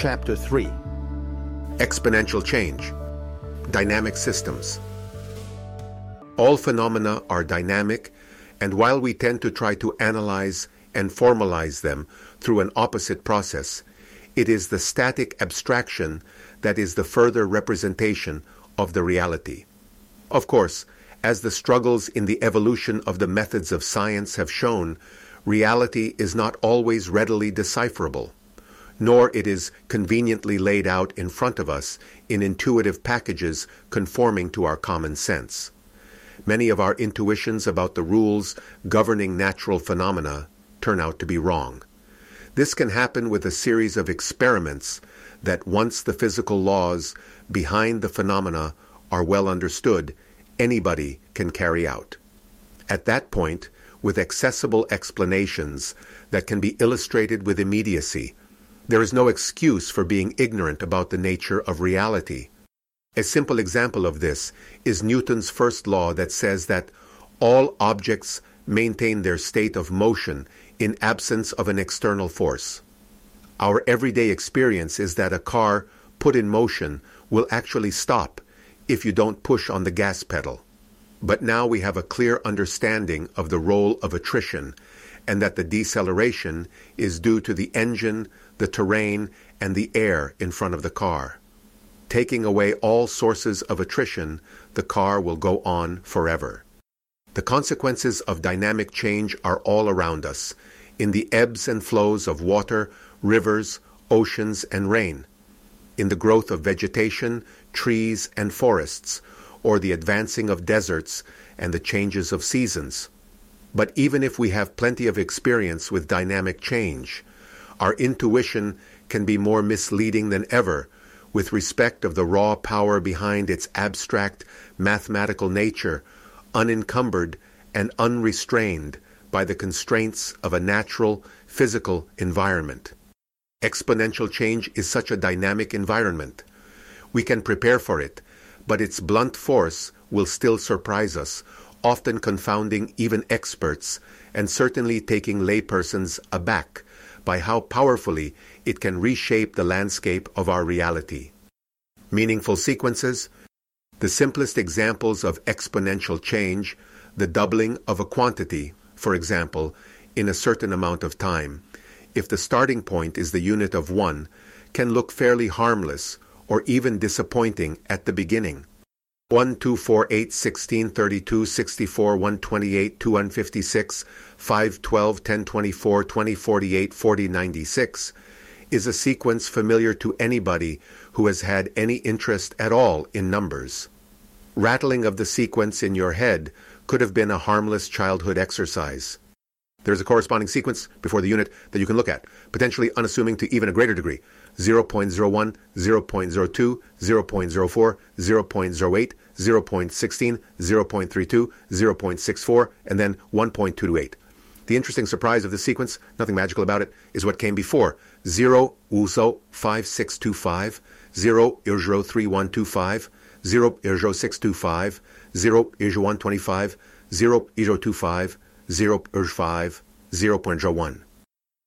Chapter 3 Exponential Change. Dynamic Systems. All phenomena are dynamic, and while we tend to try to analyze and formalize them through an opposite process, it is the static abstraction that is the further representation of the reality. Of course, as the struggles in the evolution of the methods of science have shown, reality is not always readily decipherable nor it is conveniently laid out in front of us in intuitive packages conforming to our common sense. Many of our intuitions about the rules governing natural phenomena turn out to be wrong. This can happen with a series of experiments that once the physical laws behind the phenomena are well understood, anybody can carry out. At that point, with accessible explanations that can be illustrated with immediacy, there is no excuse for being ignorant about the nature of reality. A simple example of this is Newton's first law that says that all objects maintain their state of motion in absence of an external force. Our everyday experience is that a car put in motion will actually stop if you don't push on the gas pedal. But now we have a clear understanding of the role of attrition and that the deceleration is due to the engine, the terrain, and the air in front of the car. Taking away all sources of attrition, the car will go on forever. The consequences of dynamic change are all around us, in the ebbs and flows of water, rivers, oceans, and rain, in the growth of vegetation, trees, and forests, or the advancing of deserts and the changes of seasons. But even if we have plenty of experience with dynamic change, our intuition can be more misleading than ever with respect of the raw power behind its abstract mathematical nature, unencumbered and unrestrained by the constraints of a natural physical environment. Exponential change is such a dynamic environment. We can prepare for it, but its blunt force will still surprise us, often confounding even experts and certainly taking laypersons aback by how powerfully it can reshape the landscape of our reality. Meaningful sequences, the simplest examples of exponential change, the doubling of a quantity, for example, in a certain amount of time, if the starting point is the unit of 1, can look fairly harmless or even disappointing at the beginning. 1, 2, 4, 8, 16, 32, 64, 128, 256, 5, 12, 10, 24, 20, 48, 40, 96 is a sequence familiar to anybody who has had any interest at all in numbers. Rattling of the sequence in your head could have been a harmless childhood exercise. There's a corresponding sequence before the unit that you can look at, potentially unassuming to even a greater degree. 0.01, 0.02, 0.04, 0.08, 0.16, 0.32, 0.64, and then 1.228. The interesting surprise of this sequence, nothing magical about it, is what came before. 0 Uso 5625, 0 Irjo 3125, 0 Irjo 625, 0 Irjo 125, 0 Irjo 25, 0 Irjo 5, 0.1.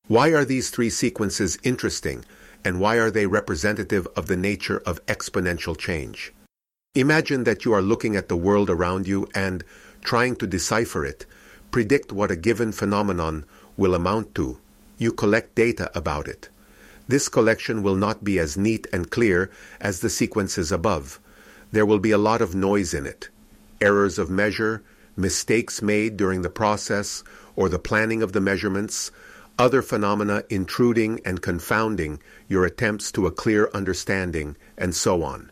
Why are these three sequences interesting, and why are they representative of the nature of exponential change? Imagine that you are looking at the world around you and, trying to decipher it, predict what a given phenomenon will amount to. You collect data about it. This collection will not be as neat and clear as the sequences above. There will be a lot of noise in it. Errors of measure, mistakes made during the process or the planning of the measurements, other phenomena intruding and confounding your attempts to a clear understanding, and so on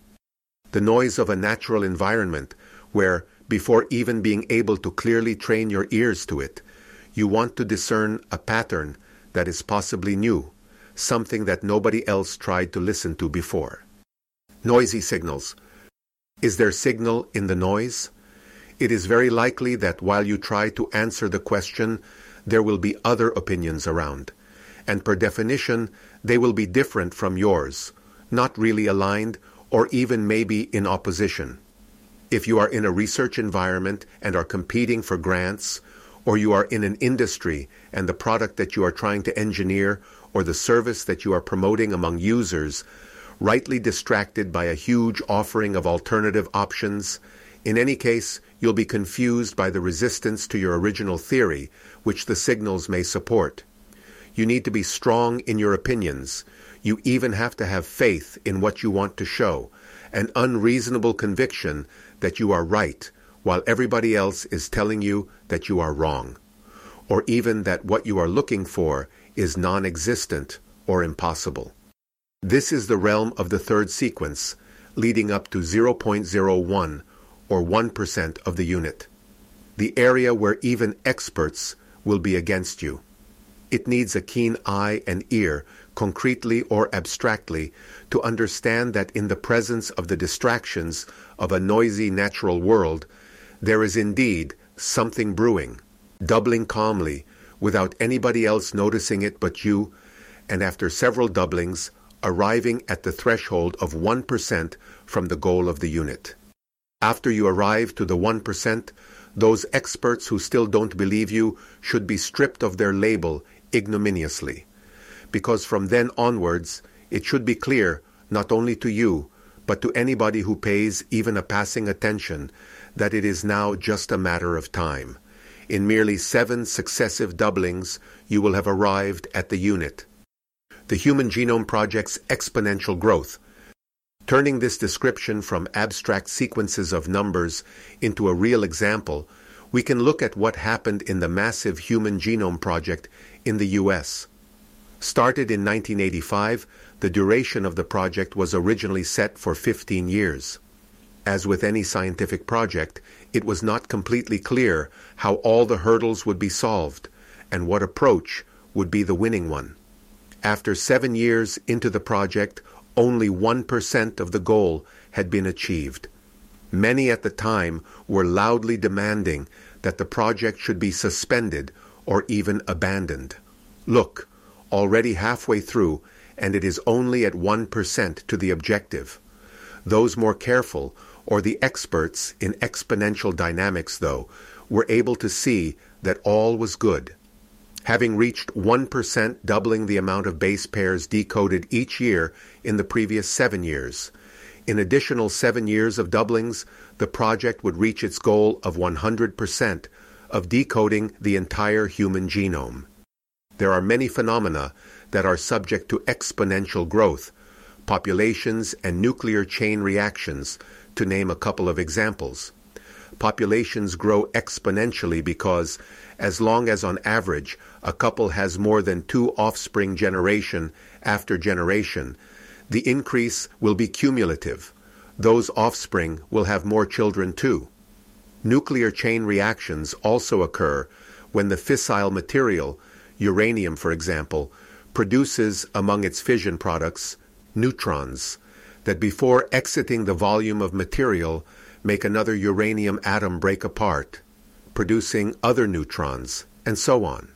the noise of a natural environment where, before even being able to clearly train your ears to it, you want to discern a pattern that is possibly new, something that nobody else tried to listen to before. Noisy signals. Is there signal in the noise? It is very likely that while you try to answer the question, there will be other opinions around, and per definition, they will be different from yours, not really aligned or even maybe in opposition. If you are in a research environment and are competing for grants, or you are in an industry and the product that you are trying to engineer or the service that you are promoting among users, rightly distracted by a huge offering of alternative options, in any case, you'll be confused by the resistance to your original theory, which the signals may support. You need to be strong in your opinions. You even have to have faith in what you want to show, an unreasonable conviction that you are right, while everybody else is telling you that you are wrong, or even that what you are looking for is non existent or impossible. This is the realm of the third sequence, leading up to 0.01 or 1% of the unit, the area where even experts will be against you. It needs a keen eye and ear, concretely or abstractly, to understand that in the presence of the distractions of a noisy natural world, there is indeed something brewing, doubling calmly, without anybody else noticing it but you, and after several doublings, arriving at the threshold of 1% from the goal of the unit. After you arrive to the 1%, those experts who still don't believe you should be stripped of their label ignominiously. Because from then onwards, it should be clear, not only to you, but to anybody who pays even a passing attention, that it is now just a matter of time. In merely seven successive doublings, you will have arrived at the unit. The Human Genome Project's exponential growth. Turning this description from abstract sequences of numbers into a real example, we can look at what happened in the massive Human Genome Project in the U.S. Started in 1985, the duration of the project was originally set for 15 years. As with any scientific project, it was not completely clear how all the hurdles would be solved and what approach would be the winning one. After seven years into the project, only 1% of the goal had been achieved. Many at the time were loudly demanding that the project should be suspended or even abandoned. Look, already halfway through, and it is only at 1% to the objective. Those more careful or the experts in exponential dynamics, though, were able to see that all was good. Having reached 1% doubling the amount of base pairs decoded each year in the previous seven years. In additional seven years of doublings, the project would reach its goal of 100% of decoding the entire human genome. There are many phenomena that are subject to exponential growth, populations and nuclear chain reactions to name a couple of examples. Populations grow exponentially because, as long as on average a couple has more than two offspring generation after generation, the increase will be cumulative. Those offspring will have more children too. Nuclear chain reactions also occur when the fissile material, uranium for example, produces among its fission products neutrons that before exiting the volume of material make another uranium atom break apart, producing other neutrons, and so on.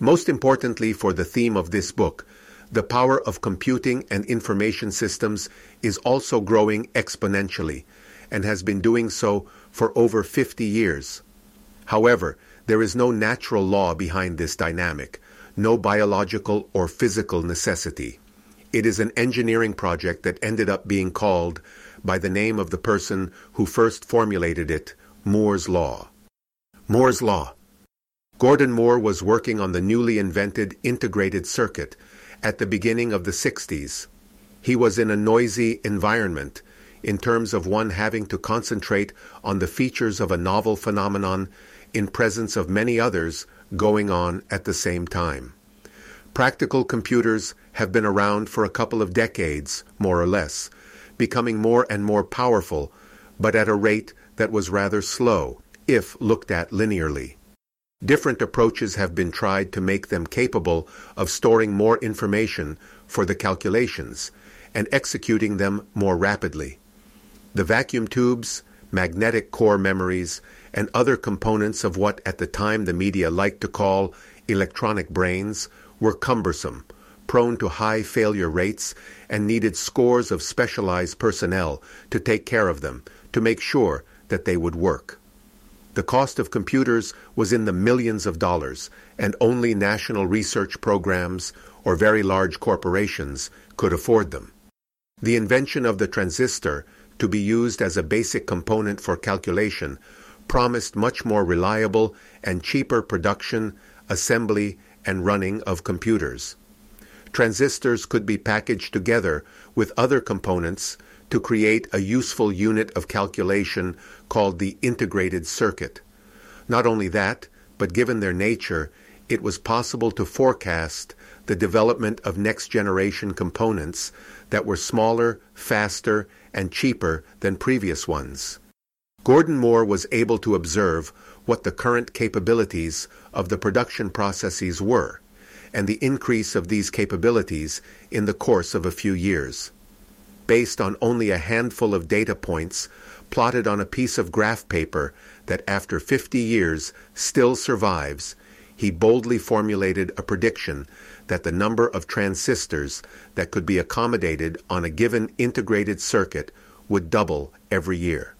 Most importantly for the theme of this book, the power of computing and information systems is also growing exponentially and has been doing so for over 50 years. However, there is no natural law behind this dynamic, no biological or physical necessity. It is an engineering project that ended up being called by the name of the person who first formulated it, Moore's Law. Moore's Law. Gordon Moore was working on the newly invented integrated circuit at the beginning of the 60s. He was in a noisy environment in terms of one having to concentrate on the features of a novel phenomenon in presence of many others going on at the same time. Practical computers have been around for a couple of decades, more or less, becoming more and more powerful, but at a rate that was rather slow, if looked at linearly. Different approaches have been tried to make them capable of storing more information for the calculations and executing them more rapidly. The vacuum tubes, magnetic core memories, and other components of what at the time the media liked to call electronic brains were cumbersome, prone to high failure rates, and needed scores of specialized personnel to take care of them to make sure that they would work. The cost of computers was in the millions of dollars, and only national research programs or very large corporations could afford them. The invention of the transistor to be used as a basic component for calculation promised much more reliable and cheaper production, assembly, and running of computers. Transistors could be packaged together with other components to create a useful unit of calculation called the integrated circuit. Not only that, but given their nature, it was possible to forecast the development of next generation components that were smaller, faster, and cheaper than previous ones. Gordon Moore was able to observe what the current capabilities of the production processes were, and the increase of these capabilities in the course of a few years. Based on only a handful of data points plotted on a piece of graph paper that after 50 years still survives, he boldly formulated a prediction that the number of transistors that could be accommodated on a given integrated circuit would double every year.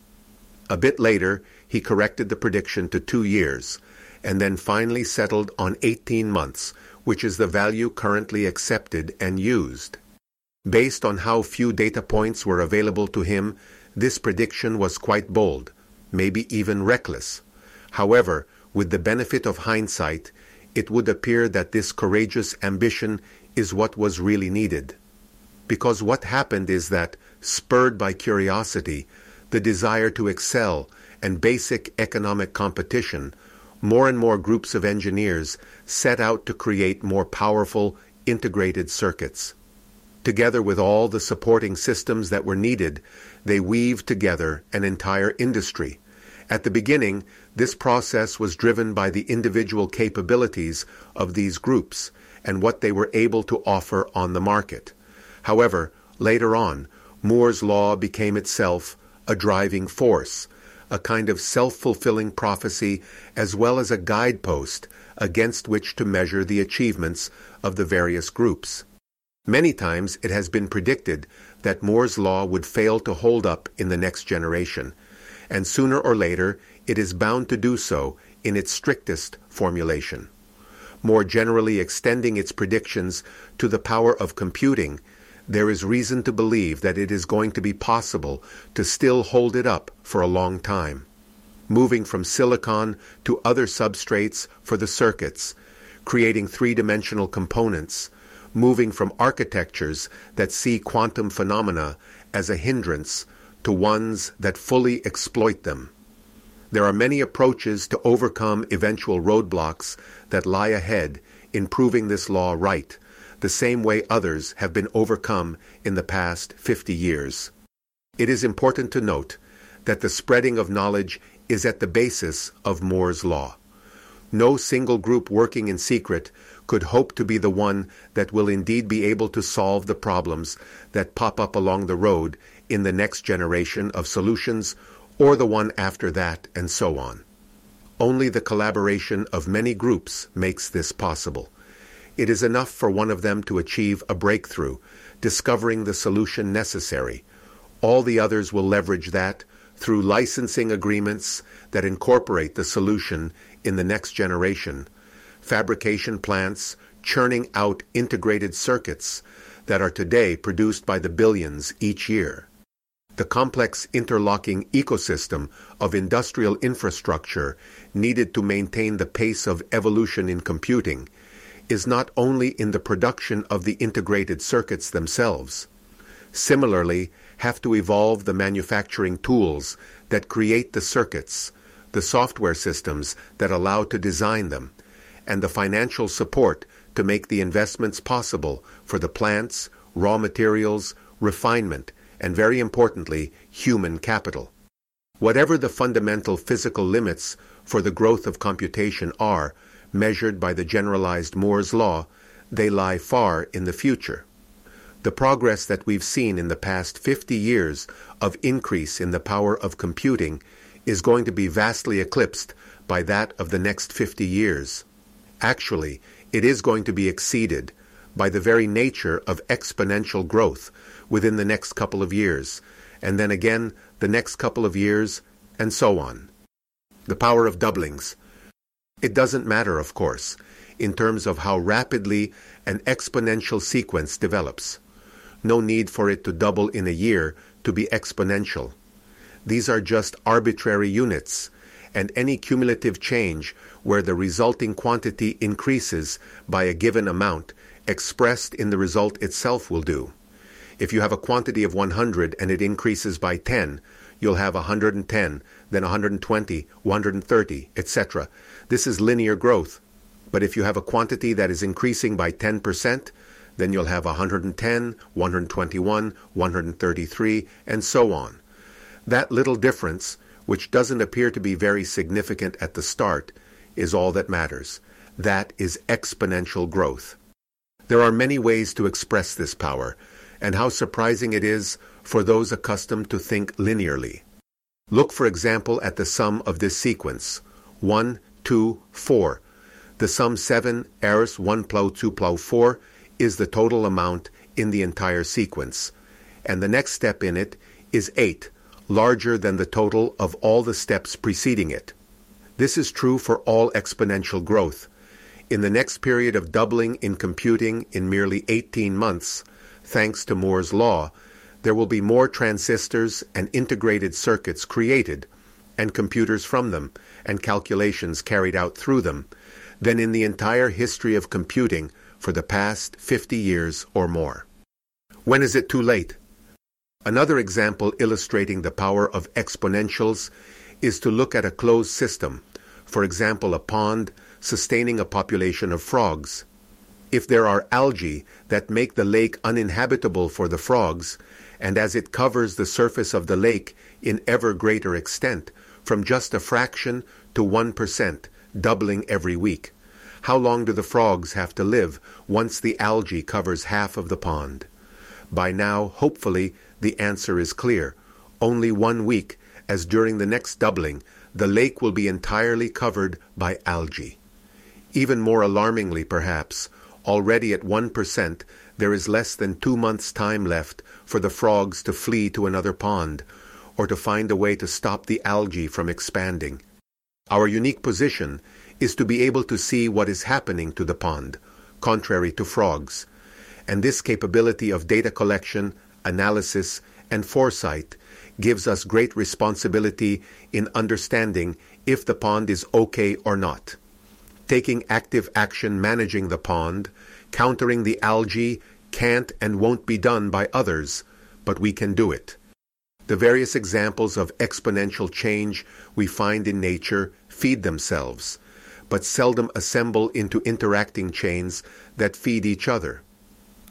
A bit later, he corrected the prediction to two years, and then finally settled on 18 months, which is the value currently accepted and used. Based on how few data points were available to him, this prediction was quite bold, maybe even reckless. However, with the benefit of hindsight, it would appear that this courageous ambition is what was really needed. Because what happened is that, spurred by curiosity, the desire to excel, and basic economic competition, more and more groups of engineers set out to create more powerful, integrated circuits. Together with all the supporting systems that were needed, they weaved together an entire industry. At the beginning, this process was driven by the individual capabilities of these groups and what they were able to offer on the market. However, later on, Moore's law became itself a driving force, a kind of self-fulfilling prophecy as well as a guidepost against which to measure the achievements of the various groups. Many times it has been predicted that Moore's law would fail to hold up in the next generation, and sooner or later it is bound to do so in its strictest formulation. More generally extending its predictions to the power of computing there is reason to believe that it is going to be possible to still hold it up for a long time. Moving from silicon to other substrates for the circuits, creating three-dimensional components, moving from architectures that see quantum phenomena as a hindrance to ones that fully exploit them. There are many approaches to overcome eventual roadblocks that lie ahead in proving this law right, the same way others have been overcome in the past 50 years. It is important to note that the spreading of knowledge is at the basis of Moore's law. No single group working in secret could hope to be the one that will indeed be able to solve the problems that pop up along the road in the next generation of solutions or the one after that and so on. Only the collaboration of many groups makes this possible. It is enough for one of them to achieve a breakthrough, discovering the solution necessary. All the others will leverage that through licensing agreements that incorporate the solution in the next generation, fabrication plants churning out integrated circuits that are today produced by the billions each year. The complex interlocking ecosystem of industrial infrastructure needed to maintain the pace of evolution in computing is not only in the production of the integrated circuits themselves. Similarly, have to evolve the manufacturing tools that create the circuits, the software systems that allow to design them, and the financial support to make the investments possible for the plants, raw materials, refinement, and very importantly, human capital. Whatever the fundamental physical limits for the growth of computation are, measured by the generalized Moore's law, they lie far in the future. The progress that we've seen in the past 50 years of increase in the power of computing is going to be vastly eclipsed by that of the next 50 years. Actually, it is going to be exceeded by the very nature of exponential growth within the next couple of years, and then again the next couple of years, and so on. The power of doublings, it doesn't matter, of course. in terms of how rapidly an exponential sequence develops. No need for it to double in a year to be exponential. These are just arbitrary units, and any cumulative change where the resulting quantity increases by a given amount expressed in the result itself will do. If you have a quantity of 100 and it increases by 10, you'll have 110, then 120, 130, etc. This is linear growth. But if you have a quantity that is increasing by 10%, then you'll have 110, 121, 133, and so on. That little difference, which doesn't appear to be very significant at the start, is all that matters. That is exponential growth. There are many ways to express this power, and how surprising it is for those accustomed to think linearly. Look, for example, at the sum of this sequence 1, 2, 4. The sum 7, eris 1 plow 2 plow 4 is the total amount in the entire sequence. And the next step in it is 8, larger than the total of all the steps preceding it. This is true for all exponential growth. In the next period of doubling in computing in merely 18 months, thanks to Moore's law, there will be more transistors and integrated circuits created, and computers from them, and calculations carried out through them, than in the entire history of computing for the past 50 years or more. When is it too late? Another example illustrating the power of exponentials is to look at a closed system, for example, a pond sustaining a population of frogs. If there are algae that make the lake uninhabitable for the frogs, and as it covers the surface of the lake in ever greater extent, from just a fraction to 1%, doubling every week, how long do the frogs have to live once the algae covers half of the pond? By now, hopefully, the answer is clear. Only one week, as during the next doubling, the lake will be entirely covered by algae. Even more alarmingly, perhaps, already at 1%, there is less than two months' time left for the frogs to flee to another pond, or to find a way to stop the algae from expanding. Our unique position is to be able to see what is happening to the pond, contrary to frogs. And this capability of data collection, analysis, and foresight gives us great responsibility in understanding if the pond is okay or not. Taking active action managing the pond, countering the algae, can't and won't be done by others, but we can do it. The various examples of exponential change we find in nature feed themselves, but seldom assemble into interacting chains that feed each other.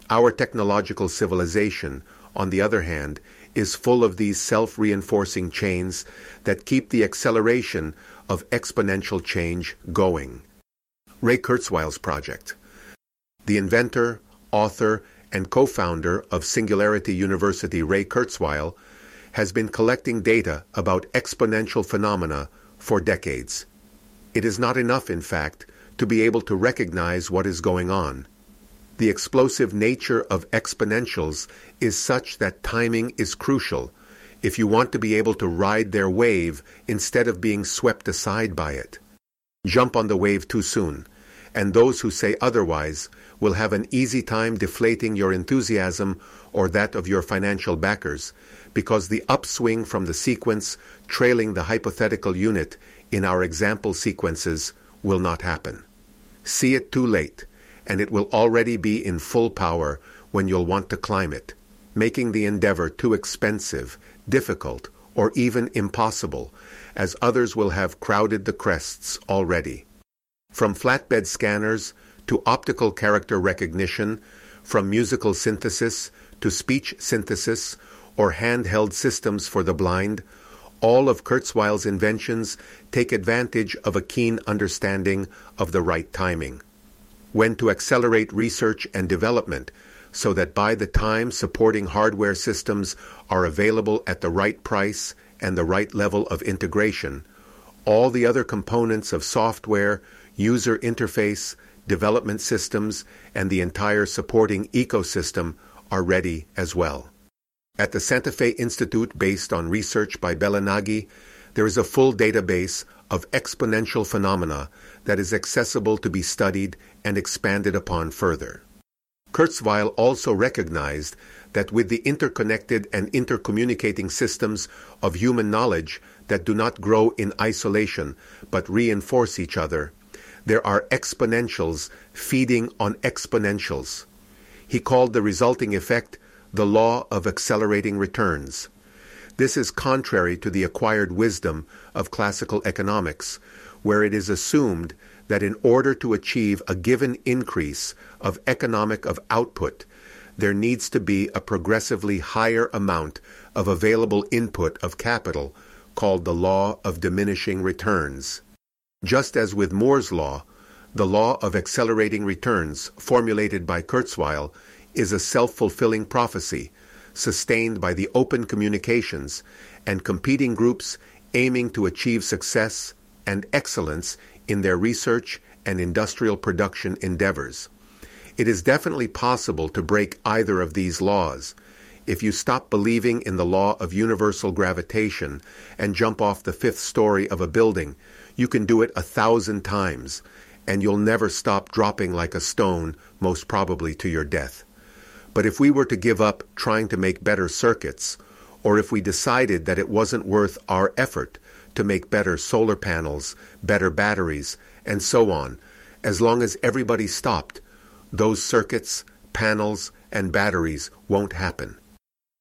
Our technological civilization, on the other hand, is full of these self reinforcing chains that keep the acceleration of exponential change going. Ray Kurzweil's project. The inventor, author, and co founder of Singularity University, Ray Kurzweil, has been collecting data about exponential phenomena for decades. It is not enough, in fact, to be able to recognize what is going on. The explosive nature of exponentials is such that timing is crucial if you want to be able to ride their wave instead of being swept aside by it. Jump on the wave too soon, and those who say otherwise will have an easy time deflating your enthusiasm or that of your financial backers, because the upswing from the sequence trailing the hypothetical unit in our example sequences will not happen. See it too late, and it will already be in full power when you'll want to climb it, making the endeavor too expensive, difficult, or even impossible, as others will have crowded the crests already. From flatbed scanners to optical character recognition, from musical synthesis to speech synthesis, or handheld systems for the blind, all of Kurzweil's inventions take advantage of a keen understanding of the right timing. When to accelerate research and development so that by the time supporting hardware systems are available at the right price and the right level of integration, all the other components of software, user interface, development systems, and the entire supporting ecosystem are ready as well. At the Santa Fe Institute, based on research by Béla Nagy, there is a full database of exponential phenomena that is accessible to be studied and expanded upon further. Kurzweil also recognized that with the interconnected and intercommunicating systems of human knowledge that do not grow in isolation but reinforce each other, there are exponentials feeding on exponentials. He called the resulting effect the law of accelerating returns. This is contrary to the acquired wisdom of classical economics, where it is assumed that in order to achieve a given increase of economic of output, there needs to be a progressively higher amount of available input of capital called the law of diminishing returns. Just as with Moore's law, the law of accelerating returns formulated by Kurzweil is a self-fulfilling prophecy sustained by the open communications and competing groups aiming to achieve success and excellence in their research and industrial production endeavors. It is definitely possible to break either of these laws. If you stop believing in the law of universal gravitation and jump off the fifth story of a building, you can do it a thousand times, and you'll never stop dropping like a stone, most probably to your death. But if we were to give up trying to make better circuits, or if we decided that it wasn't worth our effort to make better solar panels, better batteries, and so on, as long as everybody stopped, those circuits, panels, and batteries won't happen.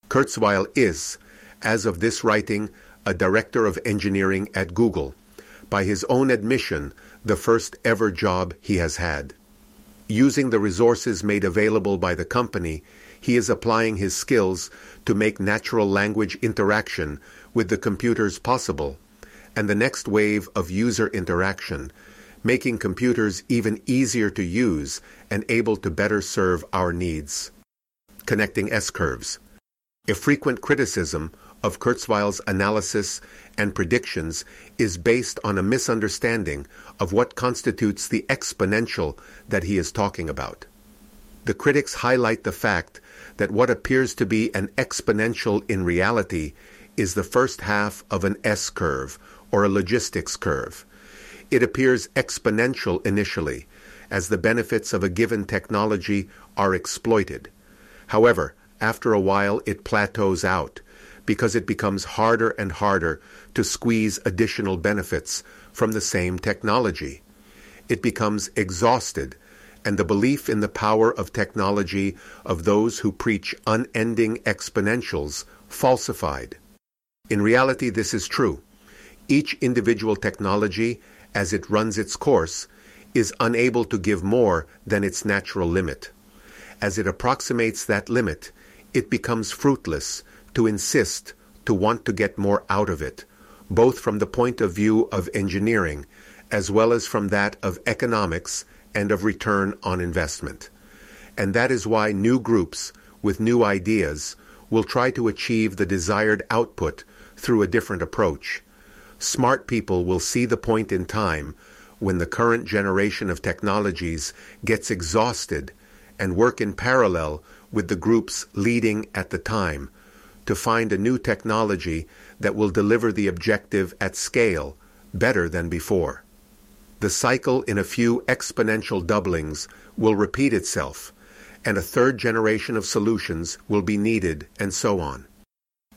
Kurzweil is, as of this writing, a director of engineering at Google, by his own admission, the first ever job he has had. Using the resources made available by the company, he is applying his skills to make natural language interaction with the computers possible and the next wave of user interaction, making computers even easier to use and able to better serve our needs. Connecting S-curves. A frequent criticism of Kurzweil's analysis and predictions is based on a misunderstanding of what constitutes the exponential that he is talking about. The critics highlight the fact that what appears to be an exponential in reality is the first half of an S curve or a logistics curve. It appears exponential initially as the benefits of a given technology are exploited. However, after a while it plateaus out because it becomes harder and harder to squeeze additional benefits from the same technology. It becomes exhausted, and the belief in the power of technology of those who preach unending exponentials falsified. In reality, this is true. Each individual technology, as it runs its course, is unable to give more than its natural limit. As it approximates that limit, it becomes fruitless to insist to want to get more out of it, both from the point of view of engineering as well as from that of economics and of return on investment. And that is why new groups with new ideas will try to achieve the desired output through a different approach smart people will see the point in time when the current generation of technologies gets exhausted and work in parallel with the groups leading at the time to find a new technology that will deliver the objective at scale better than before. The cycle in a few exponential doublings will repeat itself, and a third generation of solutions will be needed, and so on.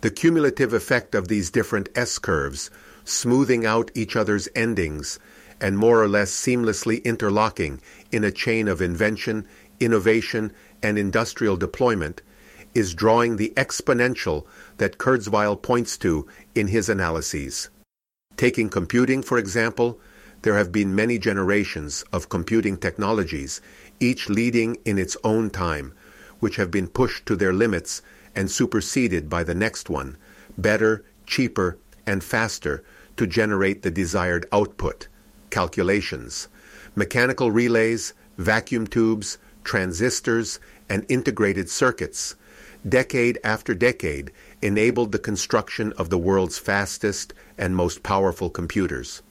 The cumulative effect of these different S curves smoothing out each other's endings, and more or less seamlessly interlocking in a chain of invention, innovation, and industrial deployment, is drawing the exponential that Kurzweil points to in his analyses. Taking computing, for example, there have been many generations of computing technologies, each leading in its own time, which have been pushed to their limits and superseded by the next one, better, cheaper, and faster to generate the desired output, calculations, mechanical relays, vacuum tubes, transistors, and integrated circuits, decade after decade, enabled the construction of the world's fastest and most powerful computers.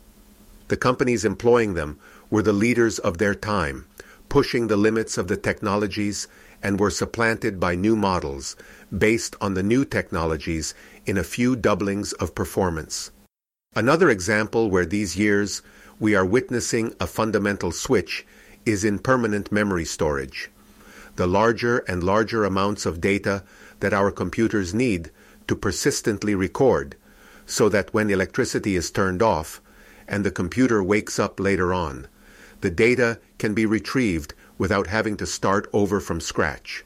The companies employing them were the leaders of their time, pushing the limits of the technologies and were supplanted by new models based on the new technologies in a few doublings of performance. Another example where these years we are witnessing a fundamental switch is in permanent memory storage. The larger and larger amounts of data that our computers need to persistently record, so that when electricity is turned off and the computer wakes up later on, the data can be retrieved without having to start over from scratch.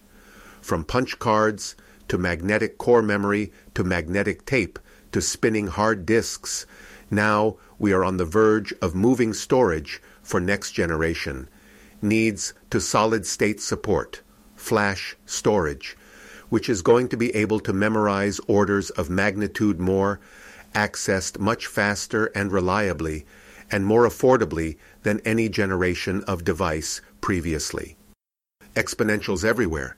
From punch cards to magnetic core memory to magnetic tape to spinning hard disks, now we are on the verge of moving storage for next generation needs to solid state support, flash storage, which is going to be able to memorize orders of magnitude more, accessed much faster and reliably, and more affordably than any generation of device previously. Exponentials everywhere.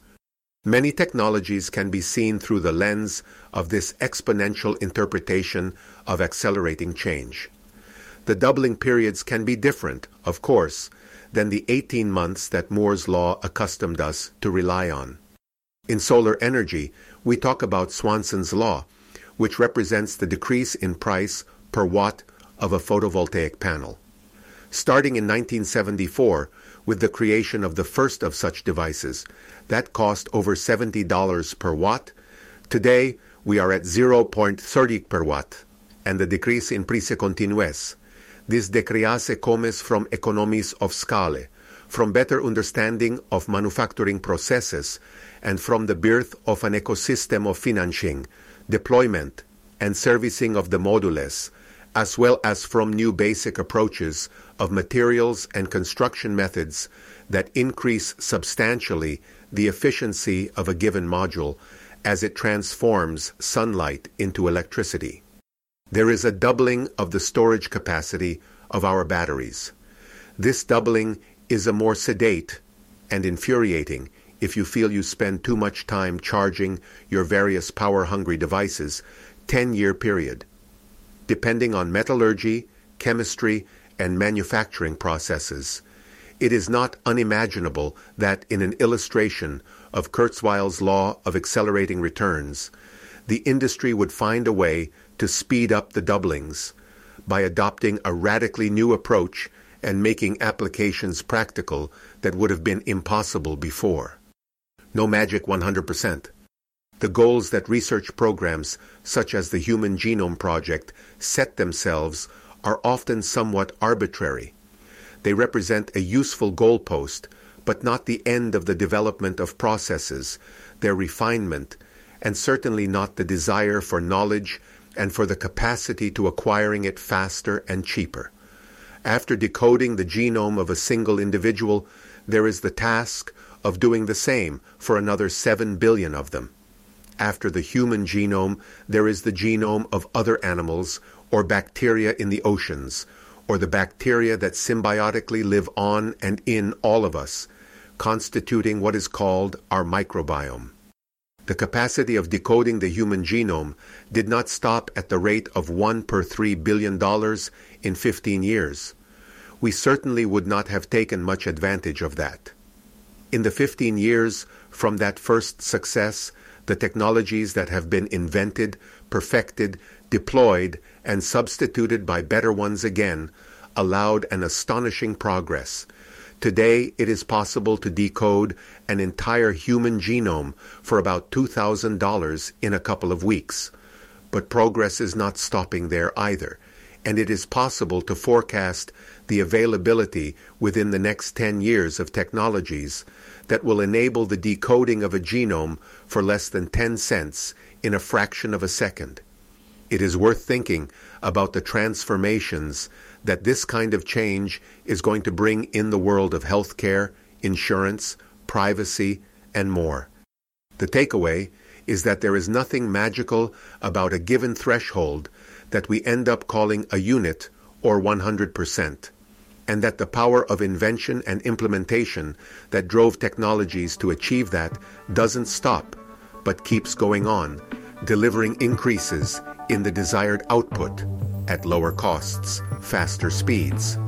Many technologies can be seen through the lens of this exponential interpretation of accelerating change. The doubling periods can be different, of course, than the 18 months that Moore's law accustomed us to rely on. In solar energy, we talk about Swanson's law, which represents the decrease in price per watt of a photovoltaic panel. Starting in 1974, with the creation of the first of such devices, that cost over $70 per watt. Today, we are at 0.30 per watt, and the decrease in price continues, this decrease comes from economies of scale, from better understanding of manufacturing processes, and from the birth of an ecosystem of financing, deployment, and servicing of the modules, as well as from new basic approaches of materials and construction methods that increase substantially the efficiency of a given module as it transforms sunlight into electricity. There is a doubling of the storage capacity of our batteries. This doubling is a more sedate and infuriating if you feel you spend too much time charging your various power hungry devices 10 year period. Depending on metallurgy, chemistry, and manufacturing processes, it is not unimaginable that in an illustration of Kurzweil's law of accelerating returns, the industry would find a way to speed up the doublings by adopting a radically new approach and making applications practical that would have been impossible before. No magic 100%. The goals that research programs such as the Human Genome Project set themselves are often somewhat arbitrary. They represent a useful goalpost, but not the end of the development of processes, their refinement, and certainly not the desire for knowledge and for the capacity to acquiring it faster and cheaper. After decoding the genome of a single individual, there is the task of doing the same for another 7 billion of them. After the human genome, there is the genome of other animals or bacteria in the oceans, or the bacteria that symbiotically live on and in all of us, constituting what is called our microbiome. The capacity of decoding the human genome did not stop at the rate of 1 per 3 billion dollars in 15 years. We certainly would not have taken much advantage of that. In the 15 years from that first success, the technologies that have been invented, perfected, deployed, and substituted by better ones again allowed an astonishing progress Today, it is possible to decode an entire human genome for about $2,000 in a couple of weeks. But progress is not stopping there either, and it is possible to forecast the availability within the next 10 years of technologies that will enable the decoding of a genome for less than 10 cents in a fraction of a second. It is worth thinking about the transformations that this kind of change is going to bring in the world of healthcare, insurance, privacy, and more. The takeaway is that there is nothing magical about a given threshold that we end up calling a unit or 100%, and that the power of invention and implementation that drove technologies to achieve that doesn't stop, but keeps going on, delivering increases in the desired output at lower costs, faster speeds.